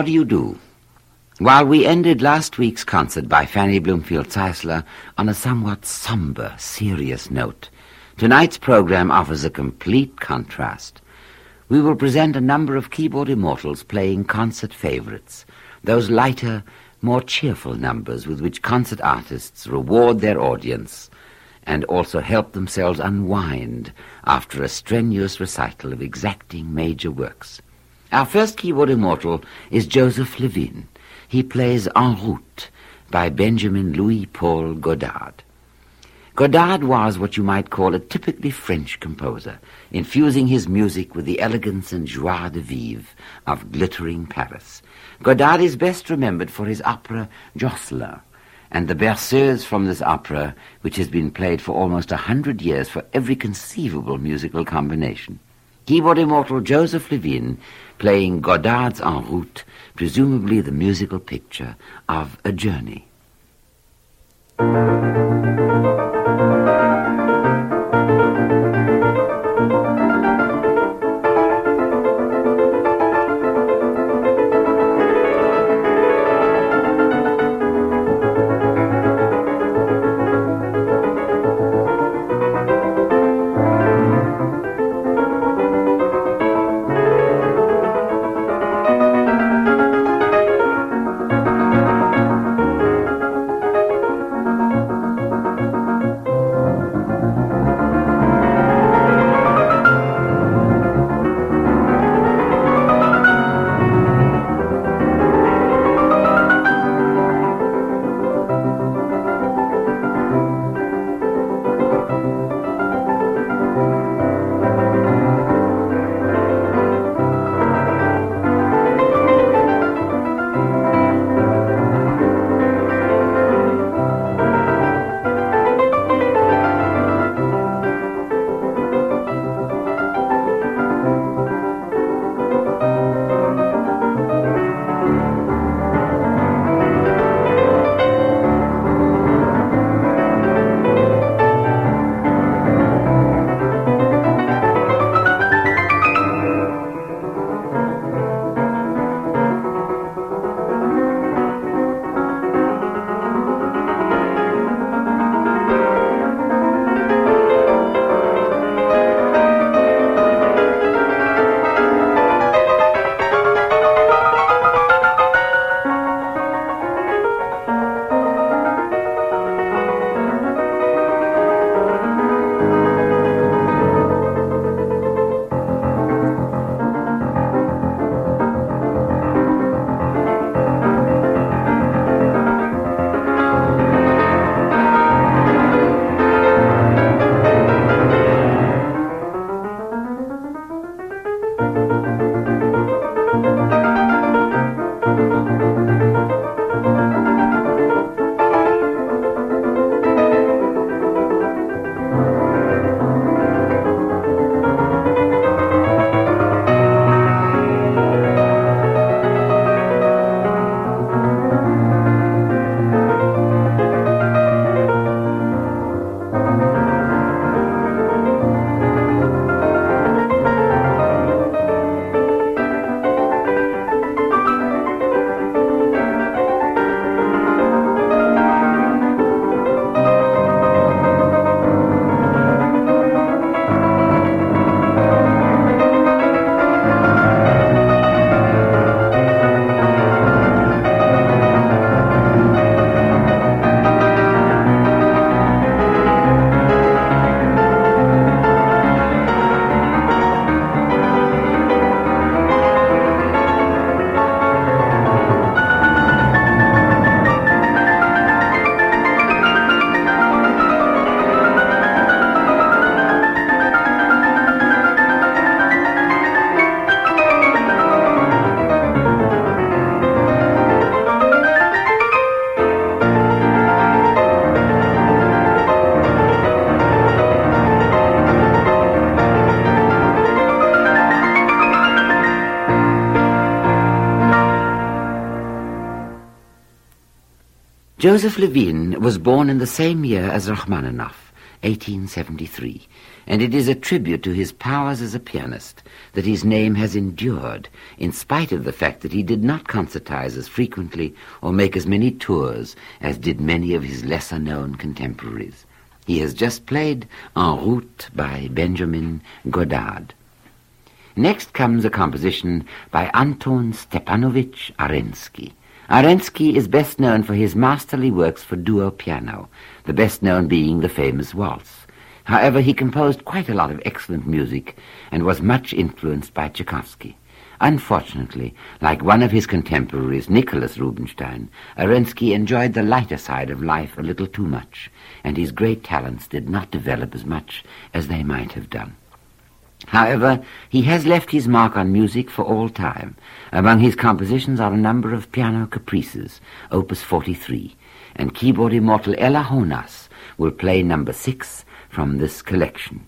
How do you do? While we ended last week's concert by Fanny Bloomfield Zeisler on a somewhat somber, serious note, tonight's program offers a complete contrast. We will present a number of keyboard immortals playing concert favorites, those lighter, more cheerful numbers with which concert artists reward their audience and also help themselves unwind after a strenuous recital of exacting major works. Our first keyboard immortal is Joseph Lhévinne. He plays En route by Benjamin Louis-Paul Godard. Godard was what you might call a typically French composer, infusing his music with the elegance and joie de vivre of glittering Paris. Godard is best remembered for his opera Jocelyn, and the berceuse from this opera, which has been played for almost a hundred years for every conceivable musical combination. Keyboard immortal Joseph Lhévinne playing Godard's En route, presumably the musical picture of a journey. Joseph Lhévinne was born in the same year as Rachmaninoff, 1873, and it is a tribute to his powers as a pianist that his name has endured, in spite of the fact that he did not concertize as frequently or make as many tours as did many of his lesser-known contemporaries. He has just played En route by Benjamin Godard. Next comes a composition by Anton Stepanovich Arensky. Arensky is best known for his masterly works for duo piano, the best known being the famous waltz. However, he composed quite a lot of excellent music and was much influenced by Tchaikovsky. Unfortunately, like one of his contemporaries, Nicholas Rubinstein, Arensky enjoyed the lighter side of life a little too much, and his great talents did not develop as much as they might have done. However, he has left his mark on music for all time. Among his compositions are a number of piano caprices, opus 43, and keyboard immortal Ella Jonás will play number 6 from this collection.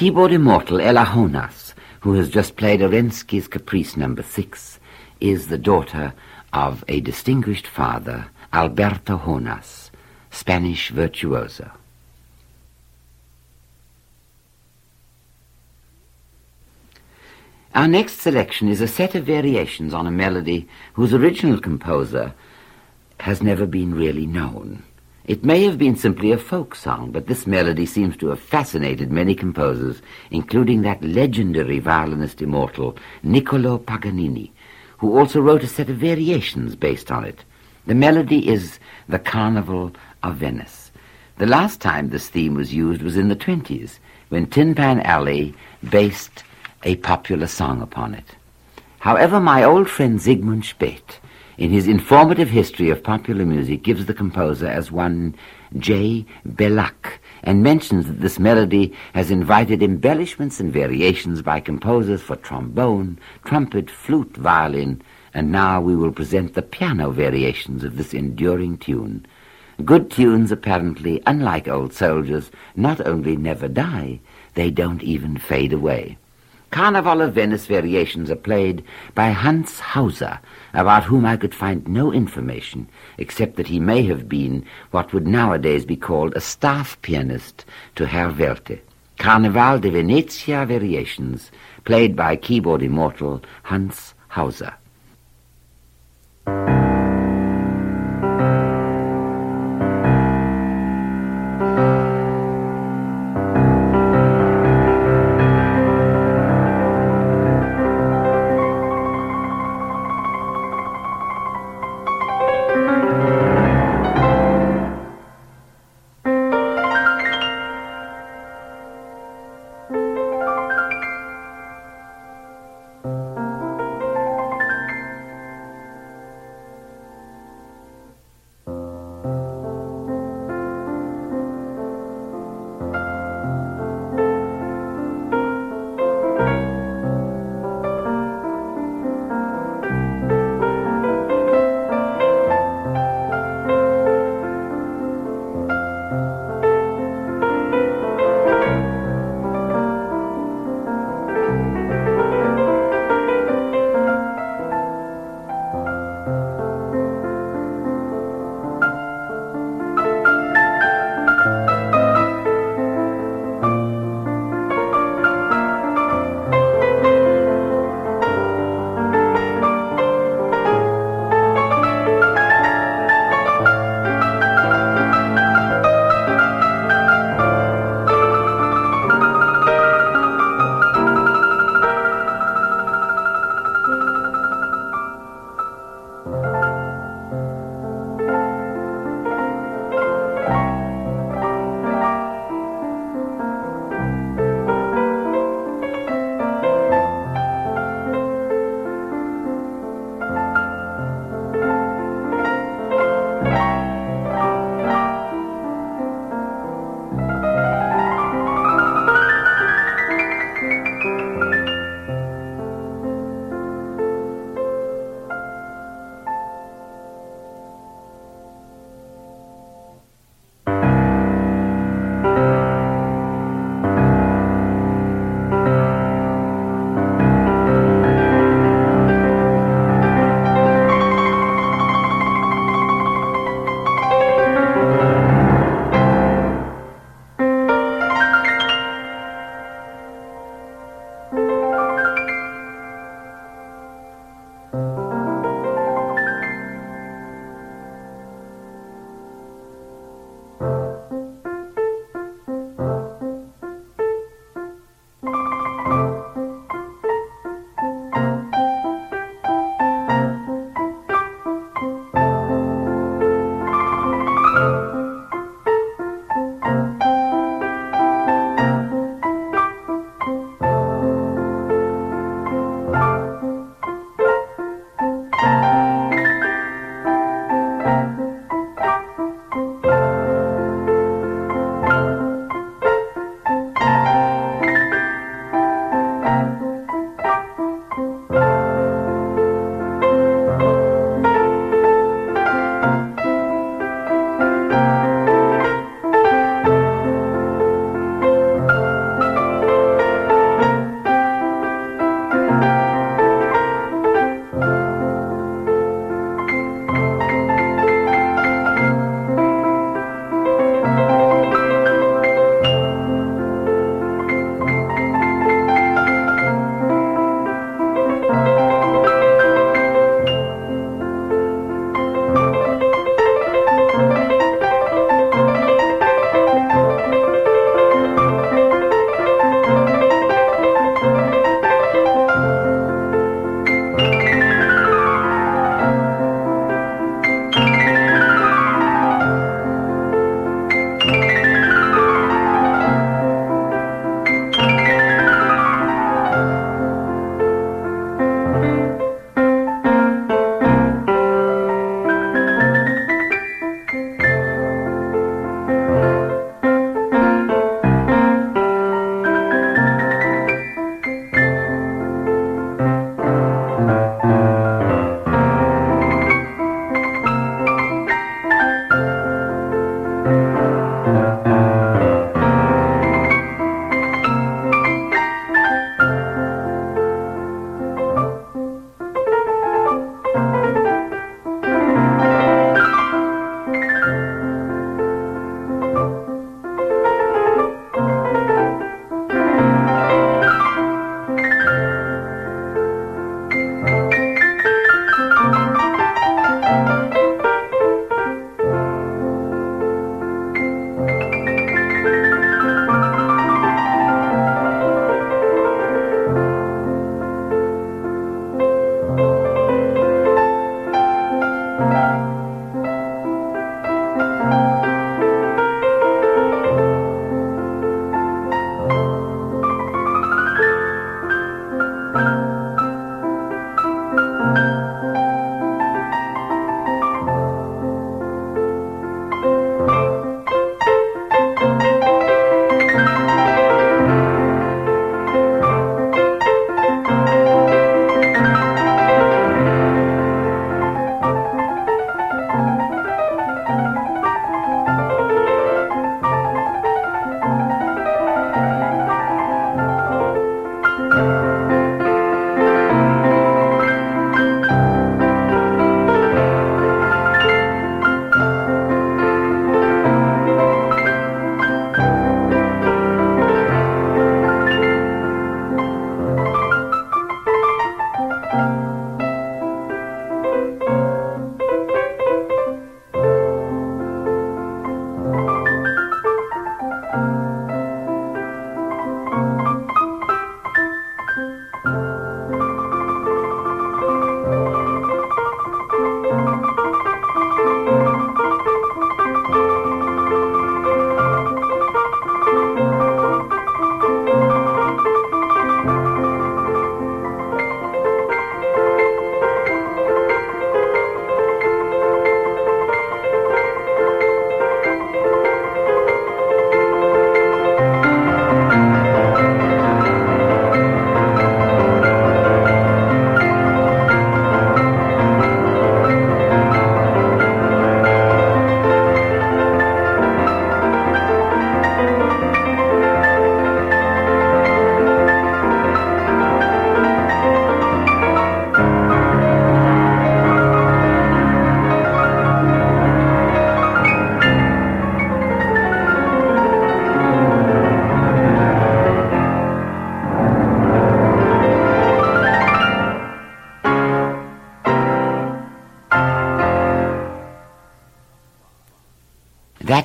Keyboard immortal Ella Jonás, who has just played Arensky's Caprice number 6, is the daughter of a distinguished father, Alberto Jonás, Spanish virtuoso. Our next selection is a set of variations on a melody whose original composer has never been really known. It may have been simply a folk song, but this melody seems to have fascinated many composers, including that legendary violinist immortal, Niccolo Paganini, who also wrote a set of variations based on it. The melody is The Carnival of Venice. The last time this theme was used was in the 20s, when Tin Pan Alley based a popular song upon it. However, my old friend Sigmund Spaeth in his informative history of popular music gives the composer as one J. Bellak, and mentions that this melody has invited embellishments and variations by composers for trombone, trumpet, flute, violin, and now we will present the piano variations of this enduring tune. Good tunes, apparently, unlike old soldiers, not only never die, they don't even fade away. Carnival of Venice variations are played by Hans Hauser, about whom I could find no information, except that he may have been what would nowadays be called a staff pianist to Herr Welte. Carnival de Venezia variations, played by keyboard immortal Hans Hauser.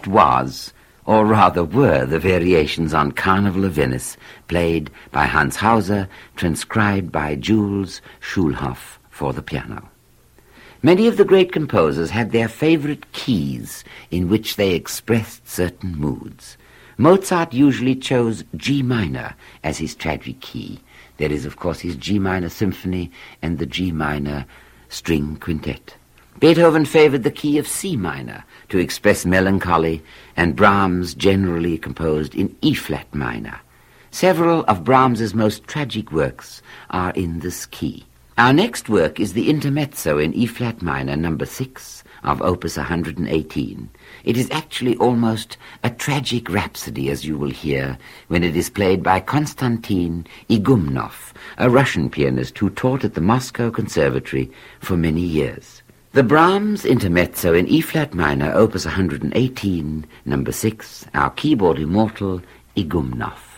Was, or rather were, the variations on Carnival of Venice, played by Hans Hauser, transcribed by Jules Schulhoff for the piano. Many of the great composers had their favorite keys in which they expressed certain moods. Mozart usually chose G minor as his tragic key. There is, of course, his G minor symphony and the G minor string quintet. Beethoven favored the key of C minor to express melancholy, and Brahms generally composed in E flat minor. Several of Brahms's most tragic works are in this key. Our next work is the Intermezzo in E flat minor, number 6 of Opus 118. It is actually almost a tragic rhapsody, as you will hear, when it is played by Konstantin Igumnov, a Russian pianist who taught at the Moscow Conservatory for many years. The Brahms Intermezzo in E-flat minor, opus 118, number 6, our keyboard immortal, Igumnov.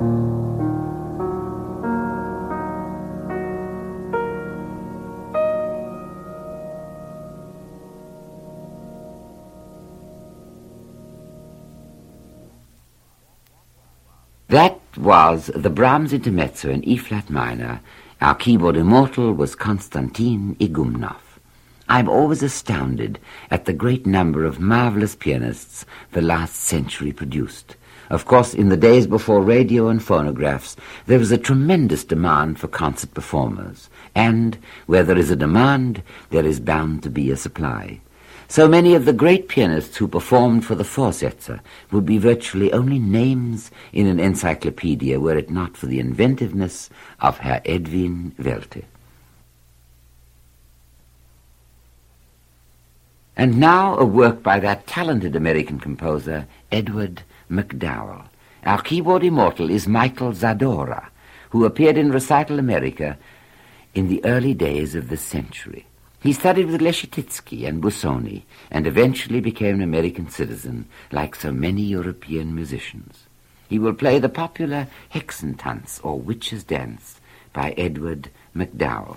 That was the Brahms Intermezzo in E-flat minor. Our keyboard immortal was Konstantin Igumnov. I'm always astounded at the great number of marvelous pianists the last century produced. Of course, in the days before radio and phonographs, there was a tremendous demand for concert performers. And where there is a demand, there is bound to be a supply. So many of the great pianists who performed for the Vorsetzer would be virtually only names in an encyclopedia were it not for the inventiveness of Herr Edwin Welte. And now a work by that talented American composer, Edward MacDowell. Our keyboard immortal is Michael Zadora, who appeared in Recital America in the early days of this century. He studied with Leschetizky and Busoni and eventually became an American citizen, like so many European musicians. He will play the popular Hexentanz or Witch's Dance by Edward MacDowell.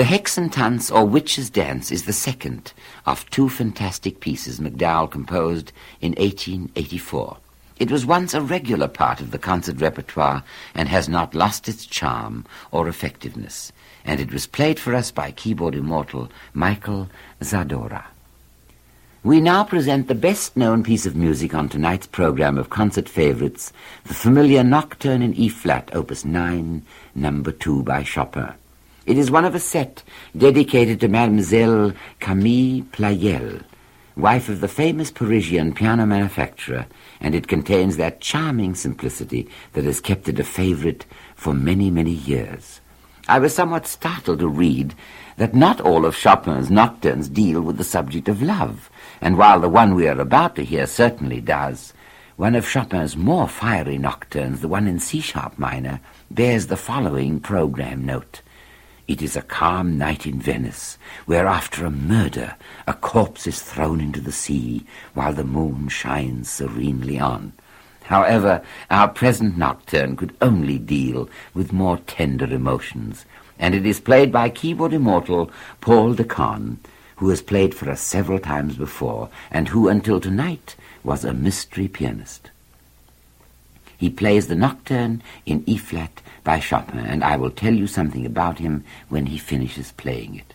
The Hexentanz or Witch's Dance is the second of two fantastic pieces MacDowell composed in 1884. It was once a regular part of the concert repertoire and has not lost its charm or effectiveness, and it was played for us by keyboard immortal Michael Zadora. We now present the best-known piece of music on tonight's program of concert favorites, the familiar Nocturne in E-flat, opus 9, number 2 by Chopin. It is one of a set dedicated to Mademoiselle Camille Pleyel, wife of the famous Parisian piano manufacturer, and it contains that charming simplicity that has kept it a favorite for many, many years. I was somewhat startled to read that not all of Chopin's nocturnes deal with the subject of love, and while the one we are about to hear certainly does, one of Chopin's more fiery nocturnes, the one in C-sharp minor, bears the following program note. It is a calm night in Venice, where after a murder a corpse is thrown into the sea while the moon shines serenely on. However, our present nocturne could only deal with more tender emotions, and it is played by keyboard immortal Paul de Conne, who has played for us several times before, and who until tonight was a mystery pianist. He plays the Nocturne in E-flat by Chopin, and I will tell you something about him when he finishes playing it.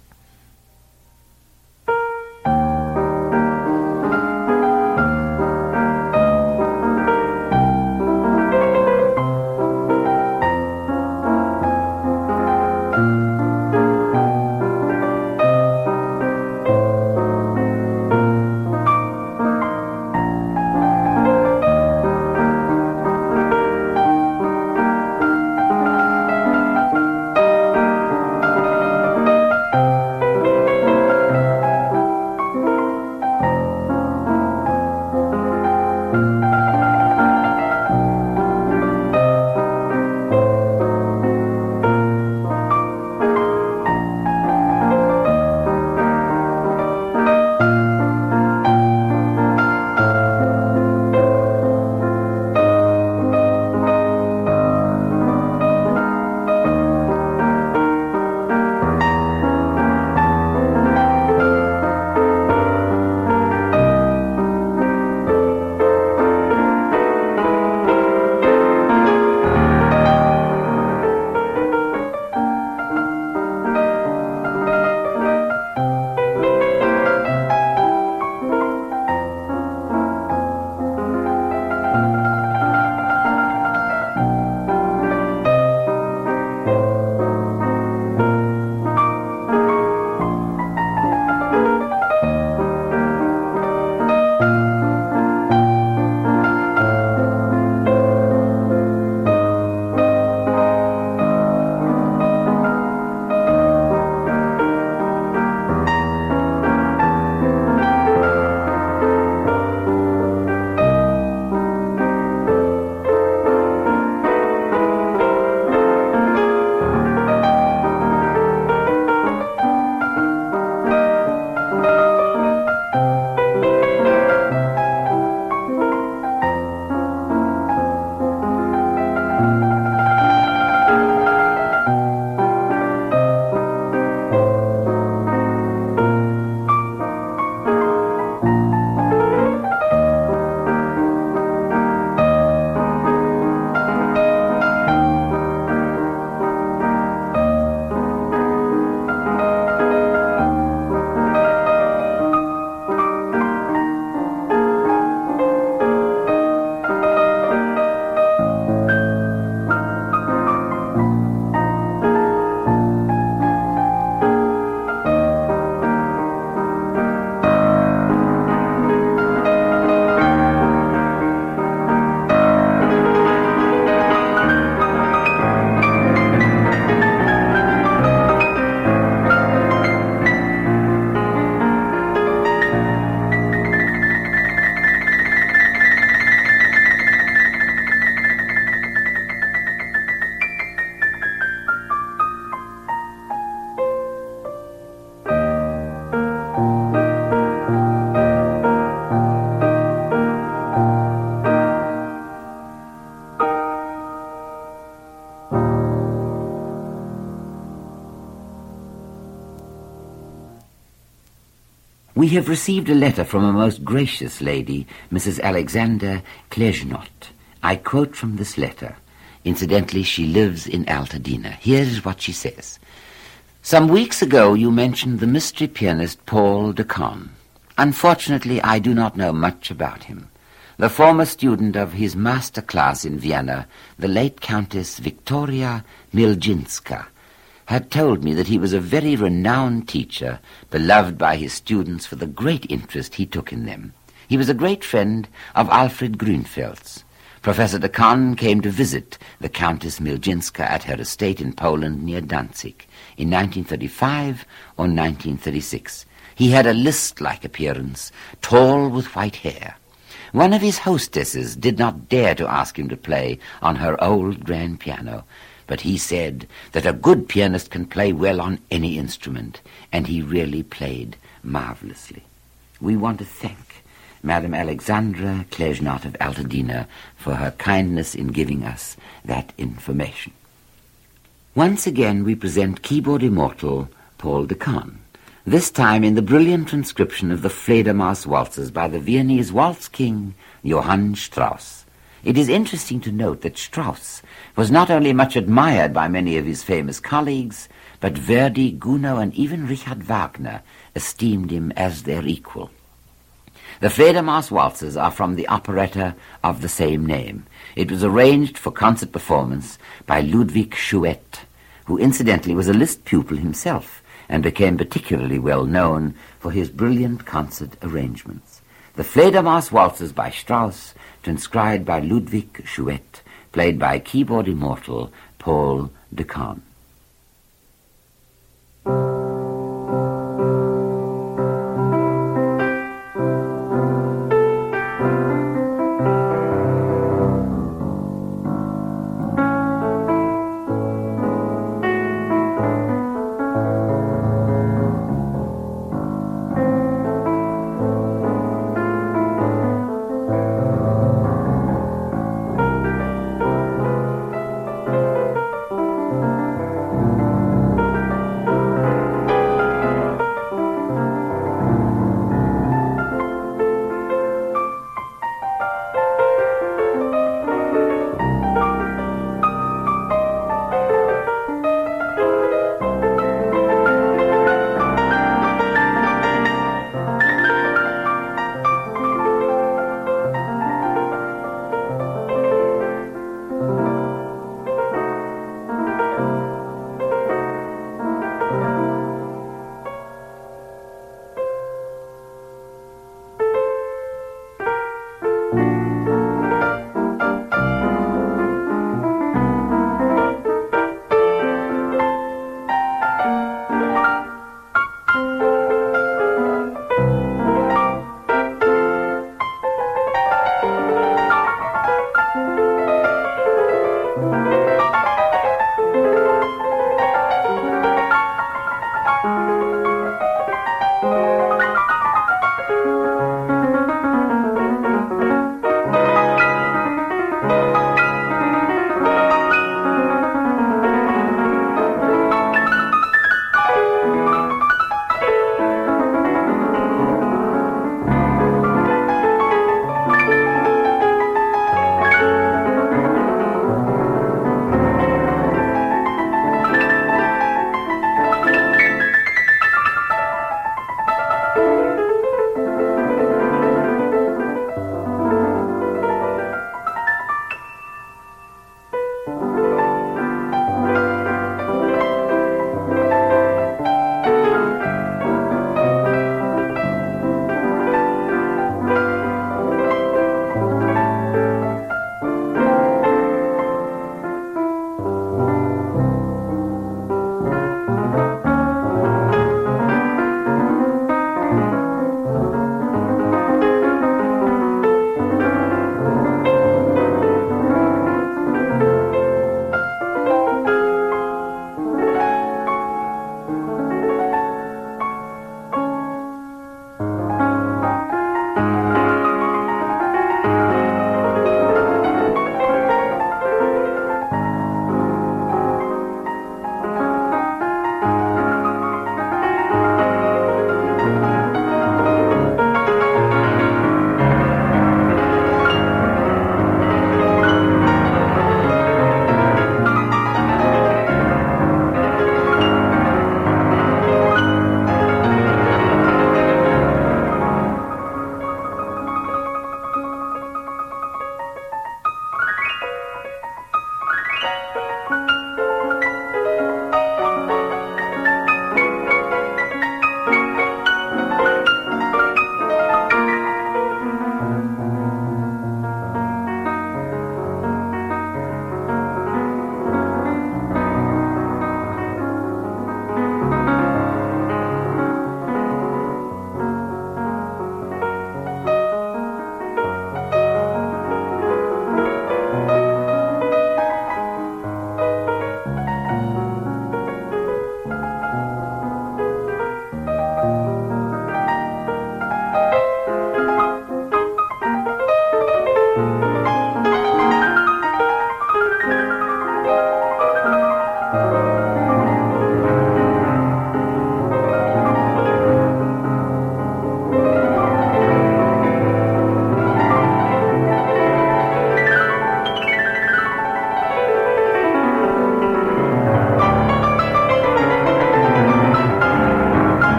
Have received a letter from a most gracious lady, Mrs. Alexander Klejnot. I quote from this letter. Incidentally, she lives in Altadena. Here is what she says. Some weeks ago you mentioned the mystery pianist Paul de Conne. Unfortunately, I do not know much about him. The former student of his master class in Vienna, the late Countess Victoria Milzinska, had told me that he was a very renowned teacher, beloved by his students for the great interest he took in them. He was a great friend of Alfred Grünfeld's. Professor de Conne came to visit the Countess Milzinska at her estate in Poland near Danzig in 1935 or 1936. He had a Liszt-like appearance, tall with white hair. One of his hostesses did not dare to ask him to play on her old grand piano, but he said that a good pianist can play well on any instrument, and he really played marvelously. We want to thank Madame Alexandra Klejnot of Altadena for her kindness in giving us that information. Once again we present keyboard immortal Paul de Conne, this time in the brilliant transcription of the Fledermaus waltzes by the Viennese waltz king Johann Strauss. It is interesting to note that Strauss was not only much admired by many of his famous colleagues, but Verdi, Gounod, and even Richard Wagner esteemed him as their equal. The Fledermaus waltzes are from the operetta of the same name. It was arranged for concert performance by Ludwig Schuette, who incidentally was a Liszt pupil himself and became particularly well known for his brilliant concert arrangements. The Fledermaus waltzes by Strauss transcribed by Ludwig Schuette, played by keyboard immortal Paul de.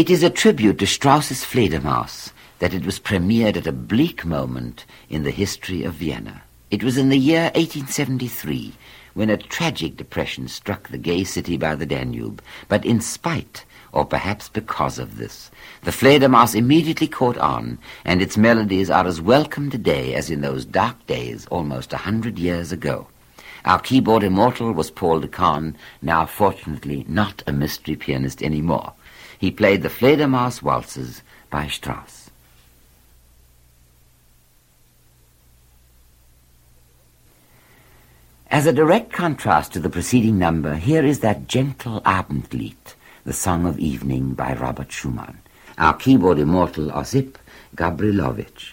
It is a tribute to Strauss's Fledermaus that it was premiered at a bleak moment in the history of Vienna. It was in the year 1873 when a tragic depression struck the gay city by the Danube, but in spite, or perhaps because of this, the Fledermaus immediately caught on, and its melodies are as welcome today as in those dark days almost a hundred years ago. Our keyboard immortal was Paul de Conne, now fortunately not a mystery pianist anymore. He played the Fledermaus waltzes by Strauss. As a direct contrast to the preceding number, here is that gentle Abendlied, the Song of Evening by Robert Schumann. Our keyboard immortal Osip Gabrilowitsch.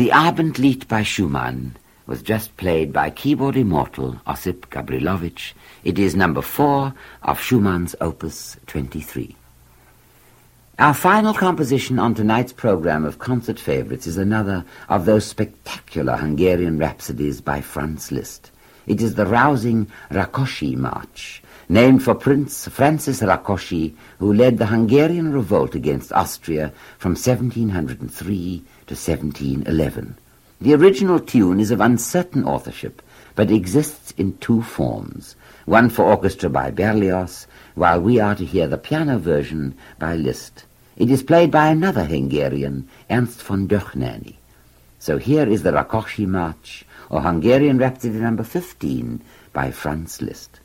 The Abendlied by Schumann was just played by keyboard immortal Osip Gabrilowitsch. It is number four of Schumann's Opus 23. Our final composition on tonight's program of concert favorites is another of those spectacular Hungarian rhapsodies by Franz Liszt. It is the rousing Rakoczy March, named for Prince Francis Rakoczy, who led the Hungarian revolt against Austria from 1703 to 1711. The original tune is of uncertain authorship, but exists in two forms, one for orchestra by Berlioz, while we are to hear the piano version by Liszt. It is played by another Hungarian, Ernst von Dohnányi. So here is the Rakoczy March, or Hungarian Rhapsody number 15, by Franz Liszt.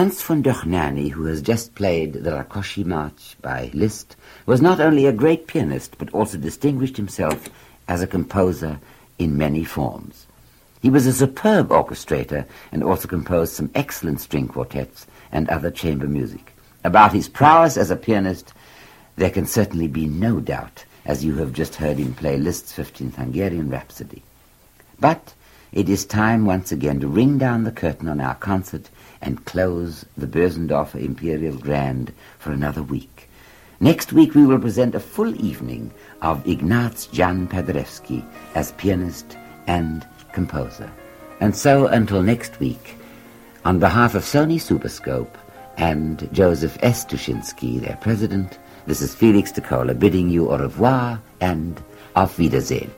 Ernst von Dohnanyi, who has just played the Rakoczy March by Liszt, was not only a great pianist, but also distinguished himself as a composer in many forms. He was a superb orchestrator and also composed some excellent string quartets and other chamber music. About his prowess as a pianist, there can certainly be no doubt, as you have just heard him play Liszt's 15th Hungarian Rhapsody. But it is time once again to ring down the curtain on our concert and close the Bösendorfer Imperial Grand for another week. Next week we will present a full evening of Ignaz Jan Paderewski as pianist and composer. And so until next week, on behalf of Sony Superscope and Joseph S. Tushinsky, their president, this is Felix de Cola bidding you au revoir and auf Wiedersehen.